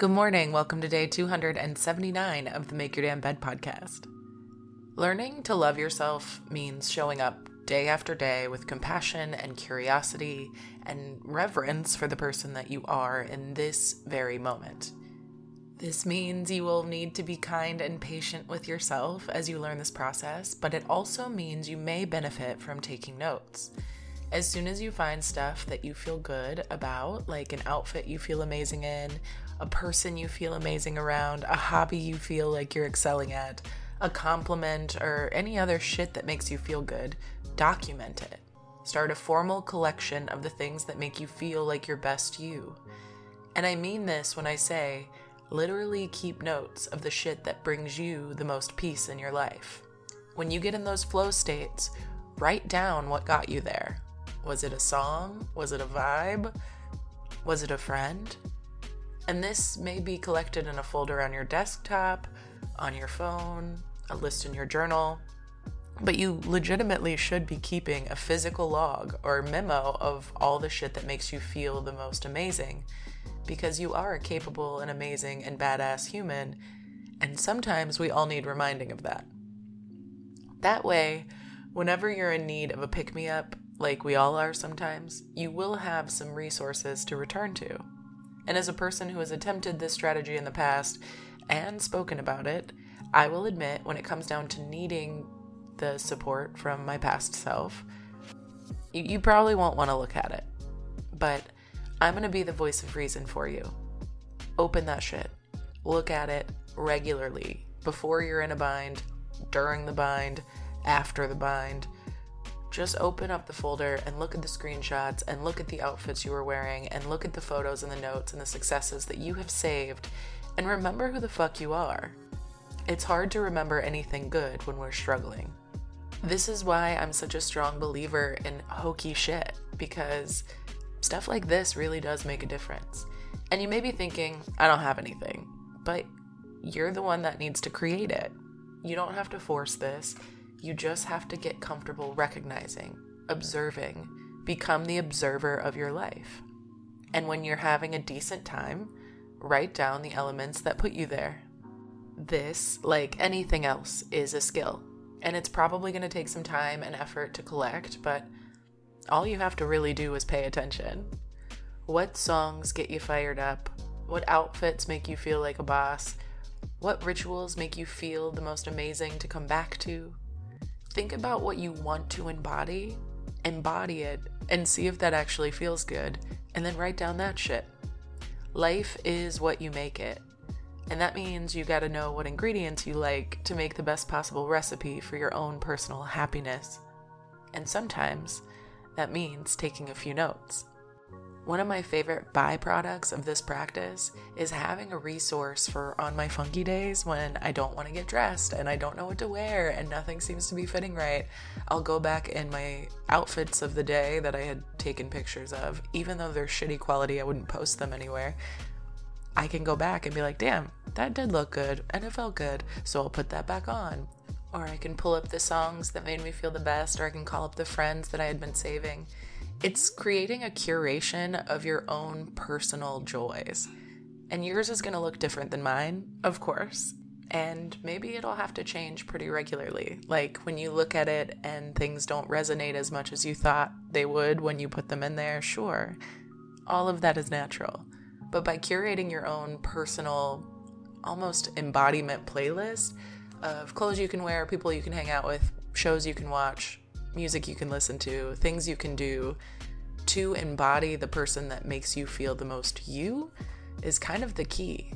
Good morning. Welcome to day 279 of the Make Your Damn Bed podcast. Learning to love yourself means showing up day after day with compassion and curiosity and reverence for the person that you are in this very moment. This means you will need to be kind and patient with yourself as you learn this process, but it also means you may benefit from taking notes. As soon as you find stuff that you feel good about, like an outfit you feel amazing in, a person you feel amazing around, a hobby you feel like you're excelling at, a compliment, or any other shit that makes you feel good, document it. Start a formal collection of the things that make you feel like your best you. And I mean this when I say, literally keep notes of the shit that brings you the most peace in your life. When you get in those flow states, write down what got you there. Was it a song? Was it a vibe? Was it a friend? And this may be collected in a folder on your desktop, on your phone, a list in your journal. But you legitimately should be keeping a physical log or memo of all the shit that makes you feel the most amazing because you are a capable and amazing and badass human, and sometimes we all need reminding of that. That way, whenever you're in need of a pick me up, like we all are sometimes, you will have some resources to return to. And as a person who has attempted this strategy in the past and spoken about it, I will admit when it comes down to needing the support from my past self, you, you probably won't want to look at it. But I'm going to be the voice of reason for you. Open that shit. Look at it regularly before you're in a bind, during the bind, after the bind just open up the folder and look at the screenshots and look at the outfits you were wearing and look at the photos and the notes and the successes that you have saved and remember who the fuck you are. It's hard to remember anything good when we're struggling. This is why I'm such a strong believer in hokey shit because stuff like this really does make a difference. And you may be thinking, I don't have anything, but you're the one that needs to create it. You don't have to force this. You just have to get comfortable recognizing, observing, become the observer of your life. And when you're having a decent time, write down the elements that put you there. This, like anything else, is a skill, and it's probably going to take some time and effort to collect, but all you have to really do is pay attention. What songs get you fired up? What outfits make you feel like a boss? What rituals make you feel the most amazing to come back to? Think about what you want to embody, embody it, and see if that actually feels good, and then write down that shit. Life is what you make it. And that means you gotta know what ingredients you like to make the best possible recipe for your own personal happiness. And sometimes that means taking a few notes. One of my favorite byproducts of this practice is having a resource for on my funky days when I don't want to get dressed and I don't know what to wear and nothing seems to be fitting right. I'll go back in my outfits of the day that I had taken pictures of, even though they're shitty quality, I wouldn't post them anywhere. I can go back and be like, damn, that did look good and it felt good, so I'll put that back on. Or I can pull up the songs that made me feel the best, or I can call up the friends that I had been saving. It's creating a curation of your own personal joys. And yours is going to look different than mine, of course. And maybe it'll have to change pretty regularly. Like when you look at it and things don't resonate as much as you thought they would when you put them in there, sure. All of that is natural. But by curating your own personal, almost embodiment playlist of clothes you can wear, people you can hang out with, shows you can watch, music you can listen to, things you can do to embody the person that makes you feel the most you is kind of the key.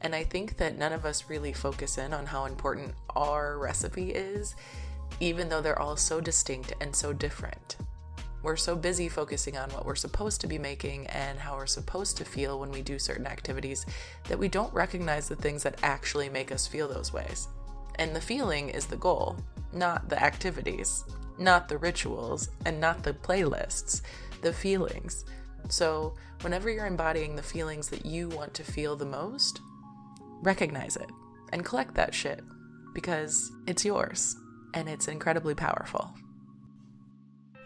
And I think that none of us really focus in on how important our recipe is, even though they're all so distinct and so different. We're so busy focusing on what we're supposed to be making and how we're supposed to feel when we do certain activities that we don't recognize the things that actually make us feel those ways. And the feeling is the goal, not the activities not the rituals and not the playlists, the feelings. So, whenever you're embodying the feelings that you want to feel the most, recognize it and collect that shit because it's yours and it's incredibly powerful.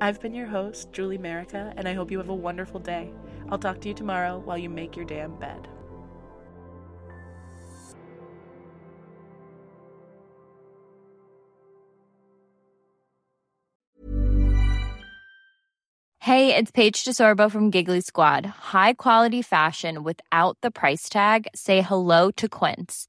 I've been your host, Julie Merica, and I hope you have a wonderful day. I'll talk to you tomorrow while you make your damn bed. Hey, it's Paige DeSorbo from Giggly Squad. High quality fashion without the price tag? Say hello to Quince.